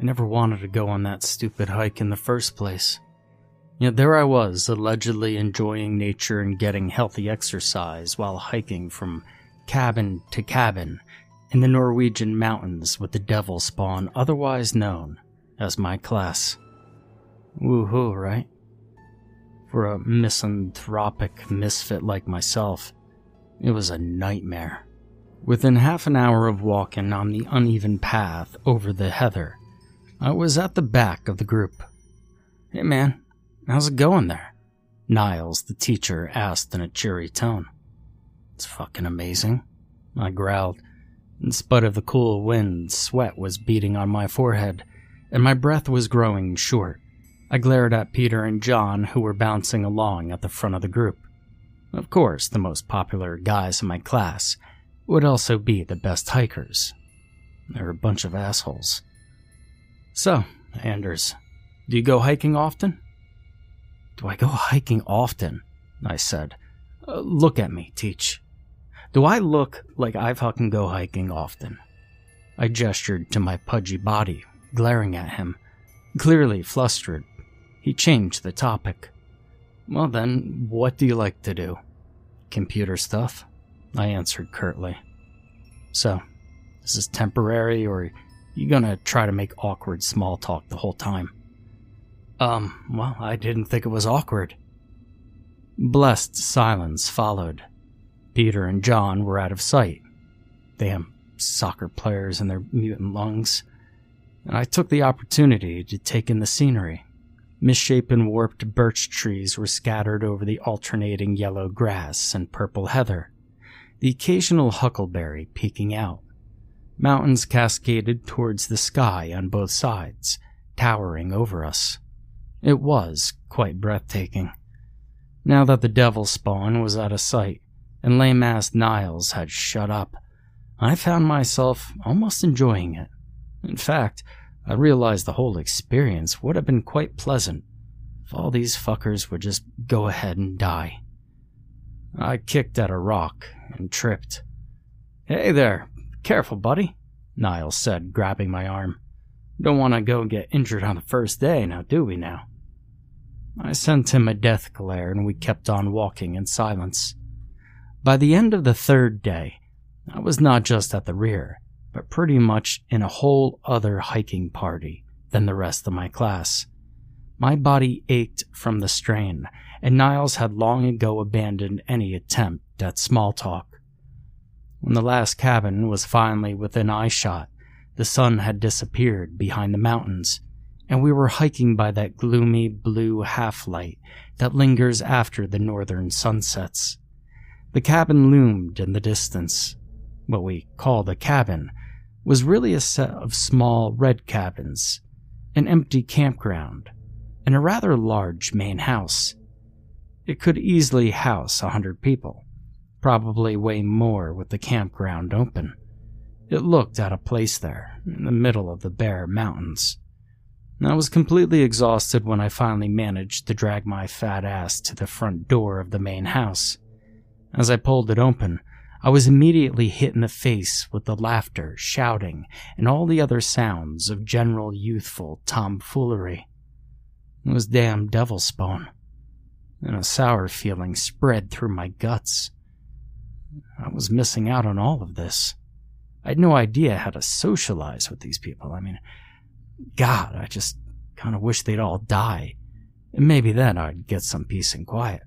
I never wanted to go on that stupid hike in the first place. Yet there I was, allegedly enjoying nature and getting healthy exercise while hiking from cabin to cabin in the Norwegian mountains with the devil spawn otherwise known as my class. Woohoo, right? For a misanthropic misfit like myself, it was a nightmare. Within half an hour of walking on the uneven path over the heather, I was at the back of the group. Hey man, how's it going there? Niles, the teacher, asked in a cheery tone. It's fucking amazing, I growled. In spite of the cool wind, sweat was beating on my forehead, and my breath was growing short. I glared at Peter and John, who were bouncing along at the front of the group. Of course, the most popular guys in my class would also be the best hikers. They're a bunch of assholes. So, Anders, do you go hiking often? Do I go hiking often? I said. Uh, look at me, Teach. Do I look like I fucking go hiking often? I gestured to my pudgy body, glaring at him. Clearly flustered, he changed the topic. Well then, what do you like to do? Computer stuff, I answered curtly. So, this is temporary or you gonna try to make awkward small talk the whole time? Um, well, I didn't think it was awkward. Blessed silence followed. Peter and John were out of sight. Damn soccer players and their mutant lungs. And I took the opportunity to take in the scenery. Misshapen, warped birch trees were scattered over the alternating yellow grass and purple heather, the occasional huckleberry peeking out. Mountains cascaded towards the sky on both sides, towering over us. It was quite breathtaking. Now that the devil spawn was out of sight, and lame ass Niles had shut up, I found myself almost enjoying it. In fact, I realized the whole experience would have been quite pleasant if all these fuckers would just go ahead and die. I kicked at a rock and tripped. Hey there, Careful, buddy, Niles said, grabbing my arm. Don't want to go get injured on the first day, now do we now? I sent him a death glare and we kept on walking in silence. By the end of the third day, I was not just at the rear, but pretty much in a whole other hiking party than the rest of my class. My body ached from the strain, and Niles had long ago abandoned any attempt at small talk. When the last cabin was finally within eyeshot, the sun had disappeared behind the mountains, and we were hiking by that gloomy blue half light that lingers after the northern sunsets. The cabin loomed in the distance. What we called a cabin was really a set of small red cabins, an empty campground, and a rather large main house. It could easily house a hundred people probably way more with the campground open. It looked out of place there, in the middle of the bare mountains. I was completely exhausted when I finally managed to drag my fat ass to the front door of the main house. As I pulled it open, I was immediately hit in the face with the laughter, shouting, and all the other sounds of general youthful tomfoolery. It was damn devil spawn, and a sour feeling spread through my guts. I was missing out on all of this. I had no idea how to socialize with these people. I mean, God, I just kind of wish they'd all die. And maybe then I'd get some peace and quiet.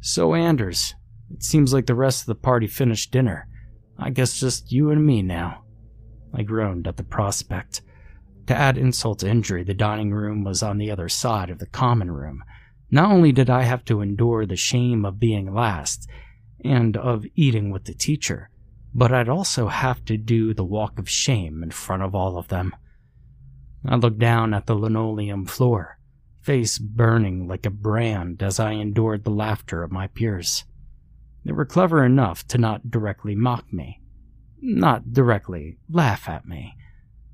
So, Anders, it seems like the rest of the party finished dinner. I guess just you and me now. I groaned at the prospect. To add insult to injury, the dining room was on the other side of the common room. Not only did I have to endure the shame of being last, and of eating with the teacher, but I'd also have to do the walk of shame in front of all of them. I looked down at the linoleum floor, face burning like a brand as I endured the laughter of my peers. They were clever enough to not directly mock me, not directly laugh at me,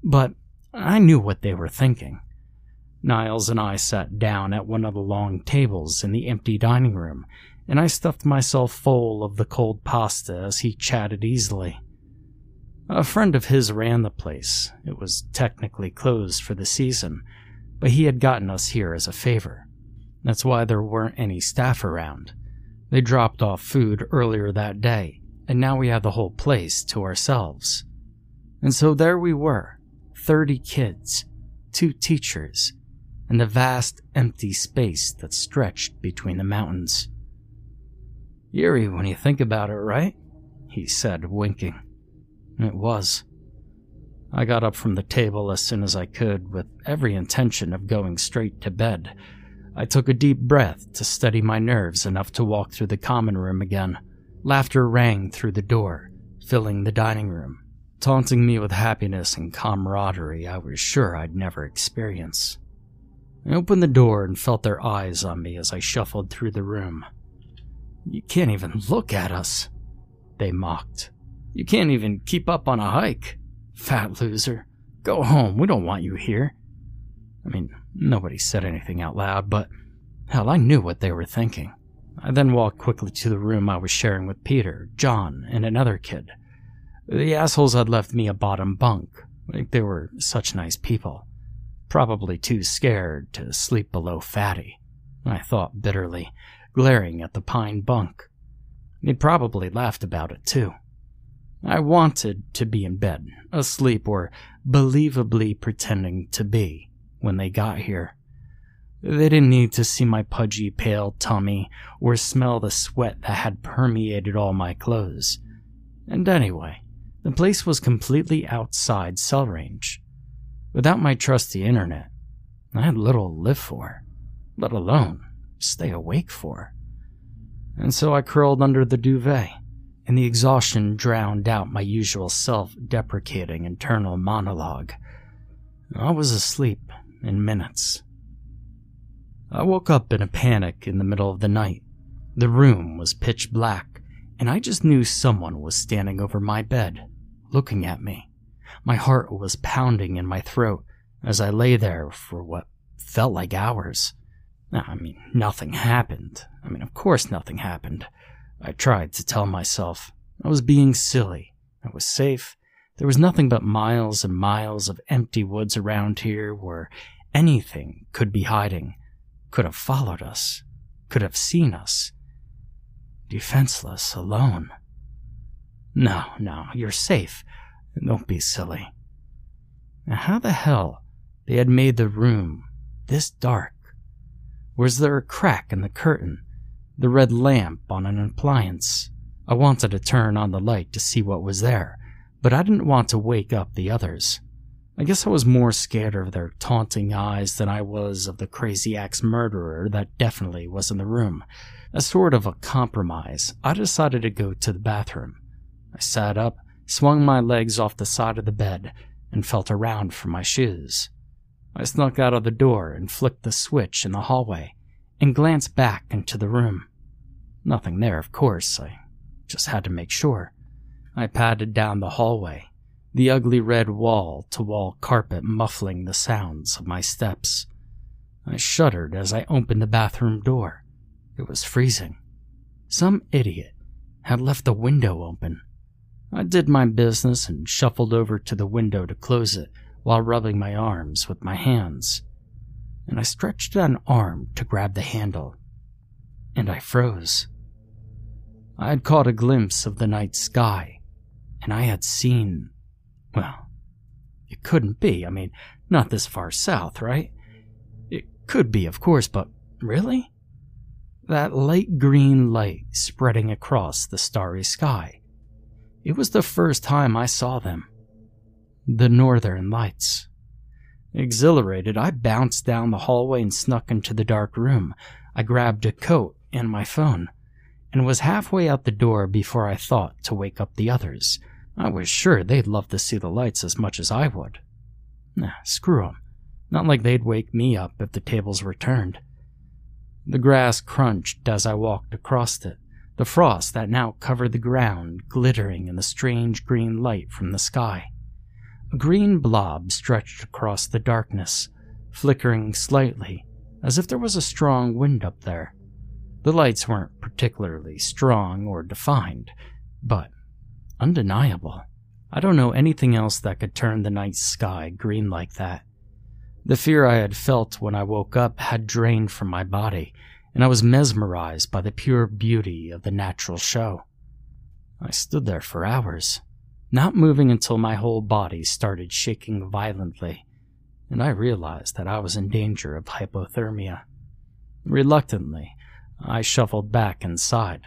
but I knew what they were thinking. Niles and I sat down at one of the long tables in the empty dining room, and I stuffed myself full of the cold pasta as he chatted easily. A friend of his ran the place. It was technically closed for the season, but he had gotten us here as a favor. That's why there weren't any staff around. They dropped off food earlier that day, and now we had the whole place to ourselves. And so there we were 30 kids, two teachers, and the vast empty space that stretched between the mountains. Eerie when you think about it, right? He said, winking. It was. I got up from the table as soon as I could, with every intention of going straight to bed. I took a deep breath to steady my nerves enough to walk through the common room again. Laughter rang through the door, filling the dining room, taunting me with happiness and camaraderie I was sure I'd never experience. I opened the door and felt their eyes on me as I shuffled through the room. You can't even look at us, they mocked. You can't even keep up on a hike. Fat loser. Go home, we don't want you here. I mean, nobody said anything out loud, but hell, I knew what they were thinking. I then walked quickly to the room I was sharing with Peter, John, and another kid. The assholes had left me a bottom bunk, like they were such nice people. Probably too scared to sleep below Fatty, I thought bitterly, glaring at the pine bunk. They'd probably laughed about it too. I wanted to be in bed, asleep, or believably pretending to be when they got here. They didn't need to see my pudgy, pale tummy or smell the sweat that had permeated all my clothes. And anyway, the place was completely outside cell range. Without my trusty internet, I had little to live for, let alone stay awake for. And so I curled under the duvet, and the exhaustion drowned out my usual self deprecating internal monologue. I was asleep in minutes. I woke up in a panic in the middle of the night. The room was pitch black, and I just knew someone was standing over my bed, looking at me. My heart was pounding in my throat as I lay there for what felt like hours. I mean, nothing happened. I mean, of course nothing happened. I tried to tell myself. I was being silly. I was safe. There was nothing but miles and miles of empty woods around here where anything could be hiding, could have followed us, could have seen us. Defenseless, alone. No, no, you're safe. Don't be silly. Now, how the hell they had made the room this dark? Was there a crack in the curtain? The red lamp on an appliance? I wanted to turn on the light to see what was there, but I didn't want to wake up the others. I guess I was more scared of their taunting eyes than I was of the crazy axe murderer that definitely was in the room. As sort of a compromise, I decided to go to the bathroom. I sat up, swung my legs off the side of the bed, and felt around for my shoes. I snuck out of the door and flicked the switch in the hallway and glanced back into the room. Nothing there, of course. I just had to make sure. I padded down the hallway, the ugly red wall to wall carpet muffling the sounds of my steps. I shuddered as I opened the bathroom door. It was freezing. Some idiot had left the window open. I did my business and shuffled over to the window to close it while rubbing my arms with my hands. And I stretched an arm to grab the handle. And I froze. I had caught a glimpse of the night sky, and I had seen. Well, it couldn't be. I mean, not this far south, right? It could be, of course, but really? That light green light spreading across the starry sky. It was the first time I saw them. The Northern Lights. Exhilarated, I bounced down the hallway and snuck into the dark room. I grabbed a coat and my phone. and was halfway out the door before I thought to wake up the others. I was sure they'd love to see the lights as much as I would. Nah, screw 'em. Not like they'd wake me up if the tables were turned. The grass crunched as I walked across it, the frost that now covered the ground glittering in the strange green light from the sky. A green blob stretched across the darkness, flickering slightly, as if there was a strong wind up there. The lights weren't particularly strong or defined, but undeniable. I don't know anything else that could turn the night sky green like that. The fear I had felt when I woke up had drained from my body, and I was mesmerized by the pure beauty of the natural show. I stood there for hours, not moving until my whole body started shaking violently, and I realized that I was in danger of hypothermia. Reluctantly, I shuffled back inside.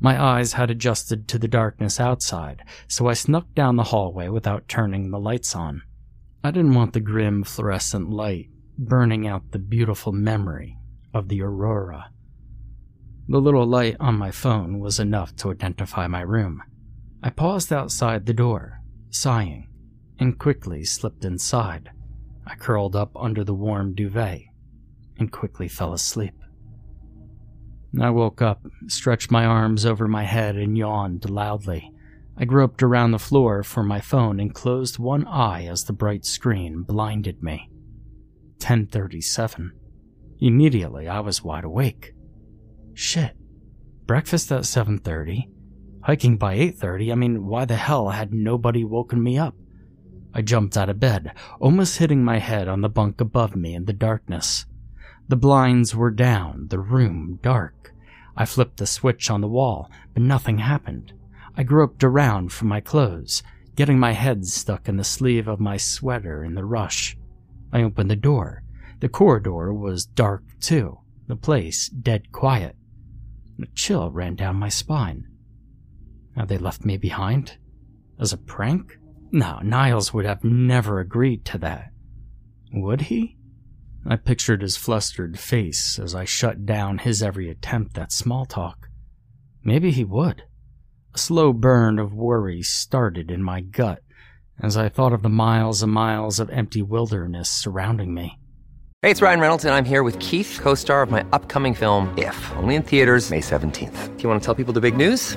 My eyes had adjusted to the darkness outside, so I snuck down the hallway without turning the lights on. I didn't want the grim fluorescent light burning out the beautiful memory of the aurora. The little light on my phone was enough to identify my room. I paused outside the door, sighing, and quickly slipped inside. I curled up under the warm duvet and quickly fell asleep. I woke up, stretched my arms over my head, and yawned loudly. I groped around the floor for my phone and closed one eye as the bright screen blinded me. 1037. Immediately, I was wide awake. Shit. Breakfast at 7:30, hiking by 8:30. I mean, why the hell had nobody woken me up? I jumped out of bed, almost hitting my head on the bunk above me in the darkness. The blinds were down, the room dark. I flipped the switch on the wall, but nothing happened. I groped around for my clothes, getting my head stuck in the sleeve of my sweater in the rush. I opened the door. The corridor was dark, too, the place dead quiet. A chill ran down my spine. They left me behind? As a prank? No, Niles would have never agreed to that. Would he? I pictured his flustered face as I shut down his every attempt at small talk. Maybe he would. A slow burn of worry started in my gut as I thought of the miles and miles of empty wilderness surrounding me. Hey, it's Ryan Reynolds, and I'm here with Keith, co star of my upcoming film, If, only in theaters, May 17th. Do you want to tell people the big news?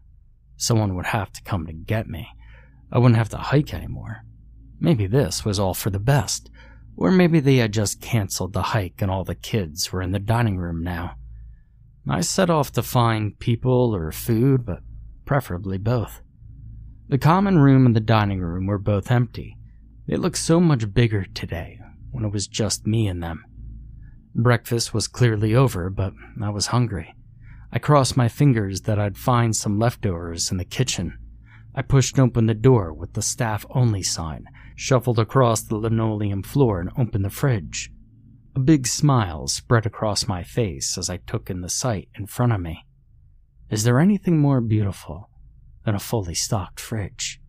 Someone would have to come to get me. I wouldn't have to hike anymore. Maybe this was all for the best. Or maybe they had just canceled the hike and all the kids were in the dining room now. I set off to find people or food, but preferably both. The common room and the dining room were both empty. They looked so much bigger today when it was just me and them. Breakfast was clearly over, but I was hungry. I crossed my fingers that I'd find some leftovers in the kitchen. I pushed open the door with the staff only sign, shuffled across the linoleum floor, and opened the fridge. A big smile spread across my face as I took in the sight in front of me. Is there anything more beautiful than a fully stocked fridge?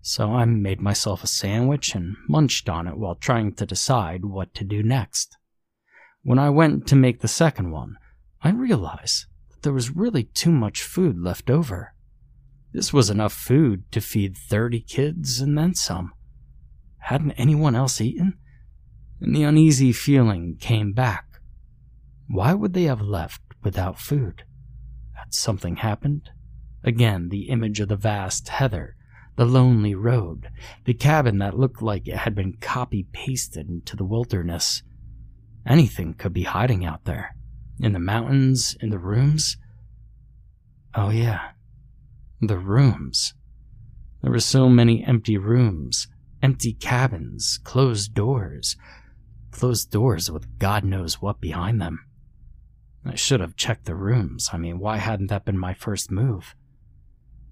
So I made myself a sandwich and munched on it while trying to decide what to do next. When I went to make the second one, I realized that there was really too much food left over. This was enough food to feed 30 kids and then some. Hadn't anyone else eaten? And the uneasy feeling came back. Why would they have left without food? Had something happened? Again, the image of the vast heather, the lonely road, the cabin that looked like it had been copy pasted into the wilderness. Anything could be hiding out there. In the mountains, in the rooms. Oh, yeah. The rooms. There were so many empty rooms, empty cabins, closed doors, closed doors with God knows what behind them. I should have checked the rooms. I mean, why hadn't that been my first move?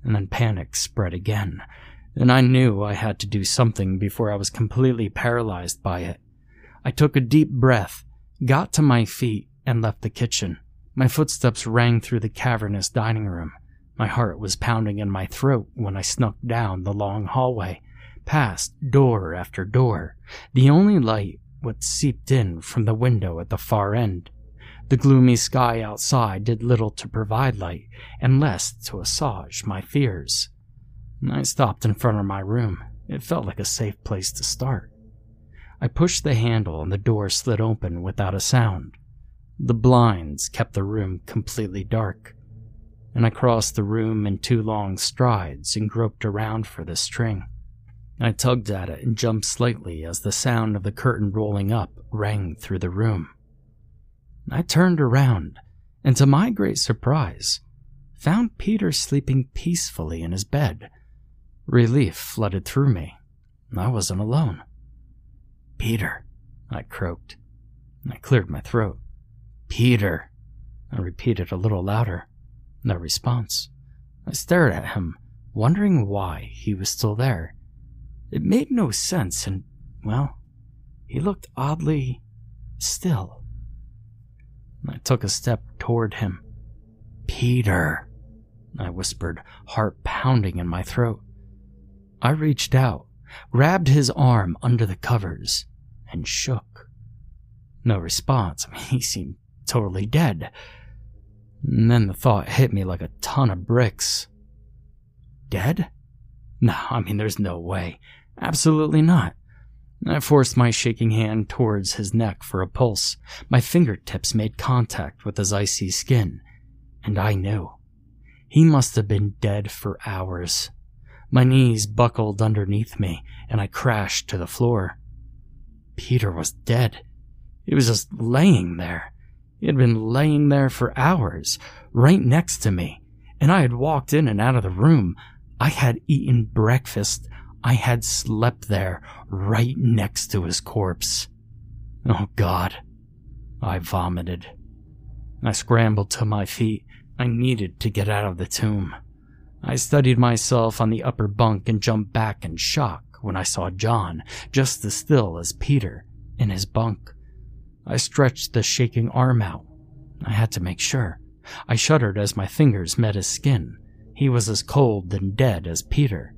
And then panic spread again, and I knew I had to do something before I was completely paralyzed by it. I took a deep breath, got to my feet, and left the kitchen. My footsteps rang through the cavernous dining room. My heart was pounding in my throat when I snuck down the long hallway, past door after door. The only light what seeped in from the window at the far end. The gloomy sky outside did little to provide light, and less to assuage my fears. I stopped in front of my room. It felt like a safe place to start. I pushed the handle and the door slid open without a sound. The blinds kept the room completely dark, and I crossed the room in two long strides and groped around for the string. I tugged at it and jumped slightly as the sound of the curtain rolling up rang through the room. I turned around, and to my great surprise, found Peter sleeping peacefully in his bed. Relief flooded through me. I wasn't alone. Peter, I croaked. I cleared my throat. Peter, I repeated a little louder. No response. I stared at him, wondering why he was still there. It made no sense, and, well, he looked oddly still. I took a step toward him. Peter, I whispered, heart pounding in my throat. I reached out, grabbed his arm under the covers, and shook. No response. I mean, he seemed totally dead. And then the thought hit me like a ton of bricks. Dead? No, I mean, there's no way. Absolutely not. I forced my shaking hand towards his neck for a pulse. My fingertips made contact with his icy skin, and I knew. He must have been dead for hours. My knees buckled underneath me, and I crashed to the floor. Peter was dead. He was just laying there. He had been laying there for hours, right next to me, and I had walked in and out of the room. I had eaten breakfast. I had slept there, right next to his corpse. Oh, God. I vomited. I scrambled to my feet. I needed to get out of the tomb. I studied myself on the upper bunk and jumped back in shock when I saw John, just as still as Peter, in his bunk. I stretched the shaking arm out. I had to make sure. I shuddered as my fingers met his skin. He was as cold and dead as Peter.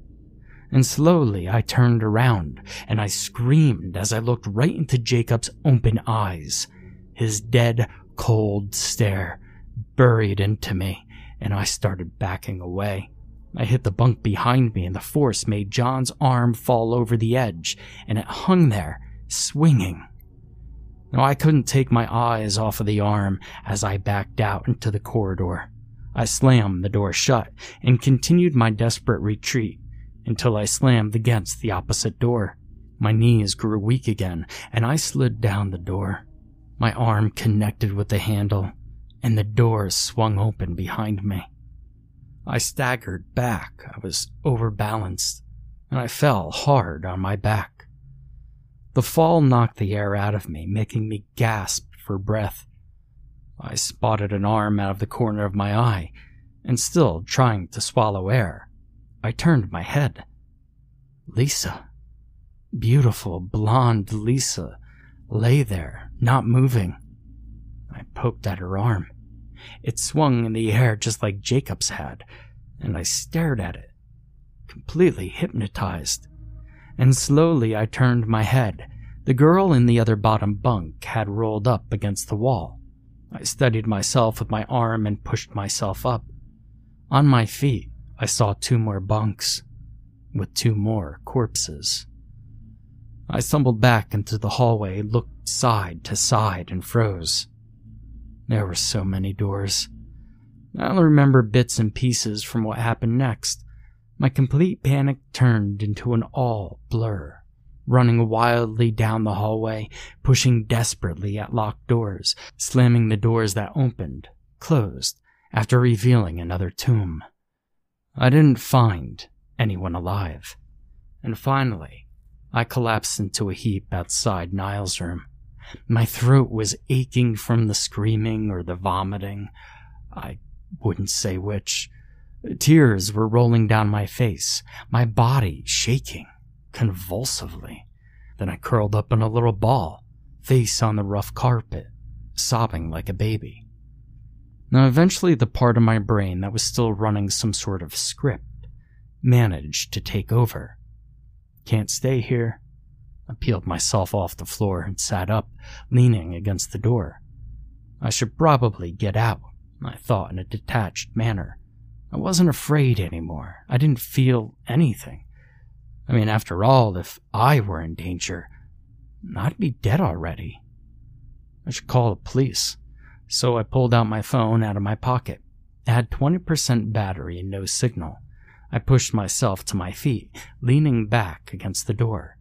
And slowly I turned around and I screamed as I looked right into Jacob's open eyes. His dead, cold stare buried into me, and I started backing away. I hit the bunk behind me, and the force made John's arm fall over the edge, and it hung there, swinging. Now, I couldn't take my eyes off of the arm as I backed out into the corridor. I slammed the door shut and continued my desperate retreat until I slammed against the opposite door. My knees grew weak again, and I slid down the door. My arm connected with the handle, and the door swung open behind me. I staggered back. I was overbalanced, and I fell hard on my back. The fall knocked the air out of me, making me gasp for breath. I spotted an arm out of the corner of my eye, and still trying to swallow air, I turned my head. Lisa. Beautiful, blonde Lisa lay there, not moving. I poked at her arm. It swung in the air just like Jacob's had, and I stared at it, completely hypnotized. And slowly I turned my head. The girl in the other bottom bunk had rolled up against the wall. I steadied myself with my arm and pushed myself up. On my feet, I saw two more bunks, with two more corpses. I stumbled back into the hallway, looked side to side, and froze. There were so many doors. I'll remember bits and pieces from what happened next. My complete panic turned into an all blur, running wildly down the hallway, pushing desperately at locked doors, slamming the doors that opened, closed, after revealing another tomb. I didn't find anyone alive. And finally, I collapsed into a heap outside Niles' room. My throat was aching from the screaming or the vomiting. I wouldn't say which. Tears were rolling down my face, my body shaking convulsively. Then I curled up in a little ball, face on the rough carpet, sobbing like a baby. Now, eventually, the part of my brain that was still running some sort of script managed to take over. Can't stay here. I peeled myself off the floor and sat up, leaning against the door. I should probably get out, I thought in a detached manner. I wasn't afraid anymore. I didn't feel anything. I mean, after all, if I were in danger, I'd be dead already. I should call the police. So I pulled out my phone out of my pocket. It had 20% battery and no signal. I pushed myself to my feet, leaning back against the door.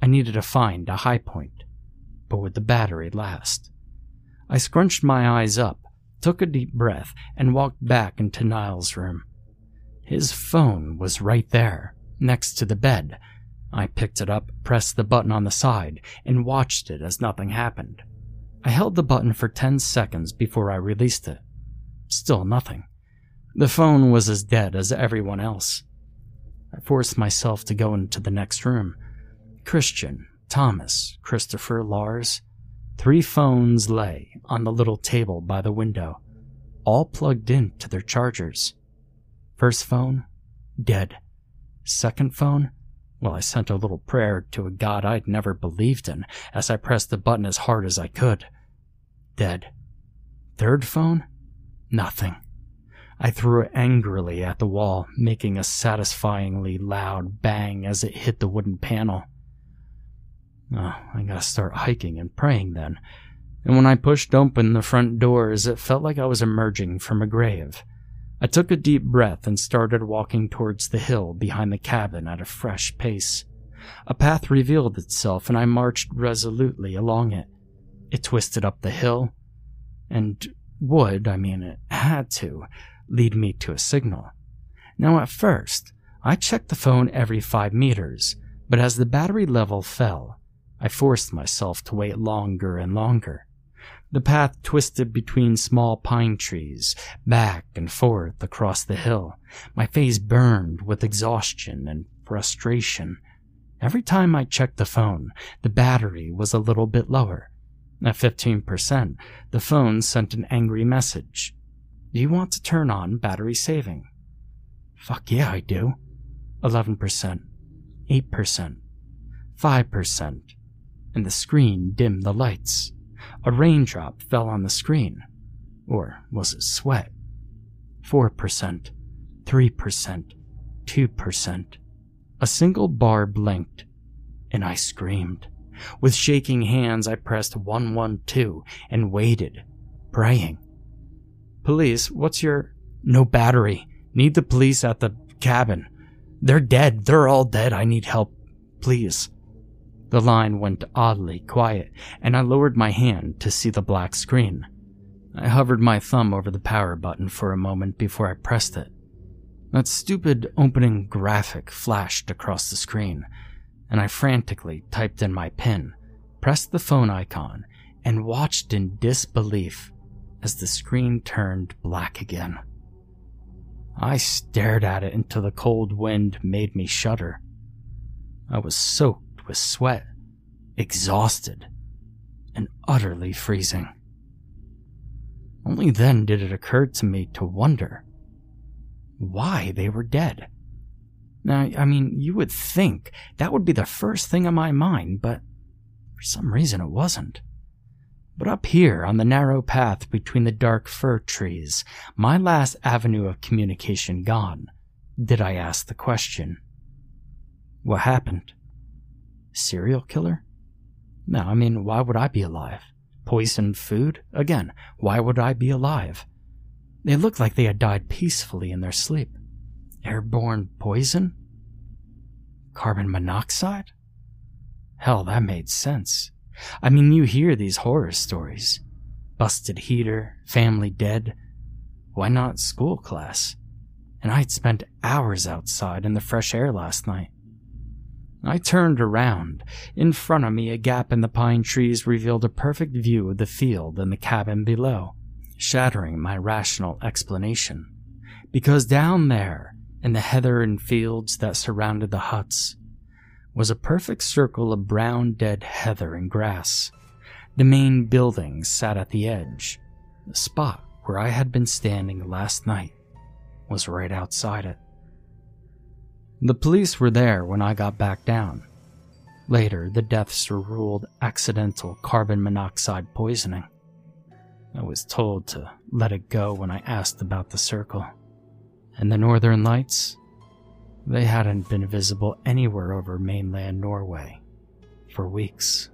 I needed to find a high point, but would the battery last? I scrunched my eyes up, took a deep breath, and walked back into Niles' room. His phone was right there, next to the bed. I picked it up, pressed the button on the side, and watched it as nothing happened. I held the button for 10 seconds before I released it. Still nothing. The phone was as dead as everyone else. I forced myself to go into the next room. Christian, Thomas, Christopher, Lars. Three phones lay on the little table by the window, all plugged in to their chargers. First phone, dead. Second phone, well, I sent a little prayer to a God I'd never believed in as I pressed the button as hard as I could. Dead. Third phone? Nothing. I threw it angrily at the wall, making a satisfyingly loud bang as it hit the wooden panel. Oh, I gotta start hiking and praying then. And when I pushed open the front doors, it felt like I was emerging from a grave. I took a deep breath and started walking towards the hill behind the cabin at a fresh pace. A path revealed itself, and I marched resolutely along it. It twisted up the hill, and would, I mean, it had to, lead me to a signal. Now, at first, I checked the phone every five meters, but as the battery level fell, I forced myself to wait longer and longer. The path twisted between small pine trees, back and forth across the hill. My face burned with exhaustion and frustration. Every time I checked the phone, the battery was a little bit lower. At 15%, the phone sent an angry message. Do you want to turn on battery saving? Fuck yeah, I do. 11%, 8%, 5%, and the screen dimmed the lights. A raindrop fell on the screen. Or was it sweat? 4%, 3%, 2%. A single bar blinked, and I screamed. With shaking hands, I pressed 112 and waited, praying. Police, what's your. No battery. Need the police at the cabin. They're dead. They're all dead. I need help. Please. The line went oddly quiet, and I lowered my hand to see the black screen. I hovered my thumb over the power button for a moment before I pressed it. That stupid opening graphic flashed across the screen, and I frantically typed in my PIN, pressed the phone icon, and watched in disbelief as the screen turned black again. I stared at it until the cold wind made me shudder. I was soaked with sweat, exhausted, and utterly freezing. Only then did it occur to me to wonder why they were dead. Now, I mean, you would think that would be the first thing on my mind, but for some reason it wasn't. But up here on the narrow path between the dark fir trees, my last avenue of communication gone, did I ask the question What happened? Serial killer? No, I mean, why would I be alive? Poisoned food? Again, why would I be alive? They looked like they had died peacefully in their sleep. Airborne poison? Carbon monoxide? Hell, that made sense. I mean, you hear these horror stories. Busted heater, family dead. Why not school class? And I'd spent hours outside in the fresh air last night. I turned around. In front of me, a gap in the pine trees revealed a perfect view of the field and the cabin below, shattering my rational explanation. Because down there, in the heather and fields that surrounded the huts, was a perfect circle of brown dead heather and grass. The main building sat at the edge. The spot where I had been standing last night was right outside it. The police were there when I got back down. Later, the deaths were ruled accidental carbon monoxide poisoning. I was told to let it go when I asked about the circle. And the northern lights? They hadn't been visible anywhere over mainland Norway for weeks.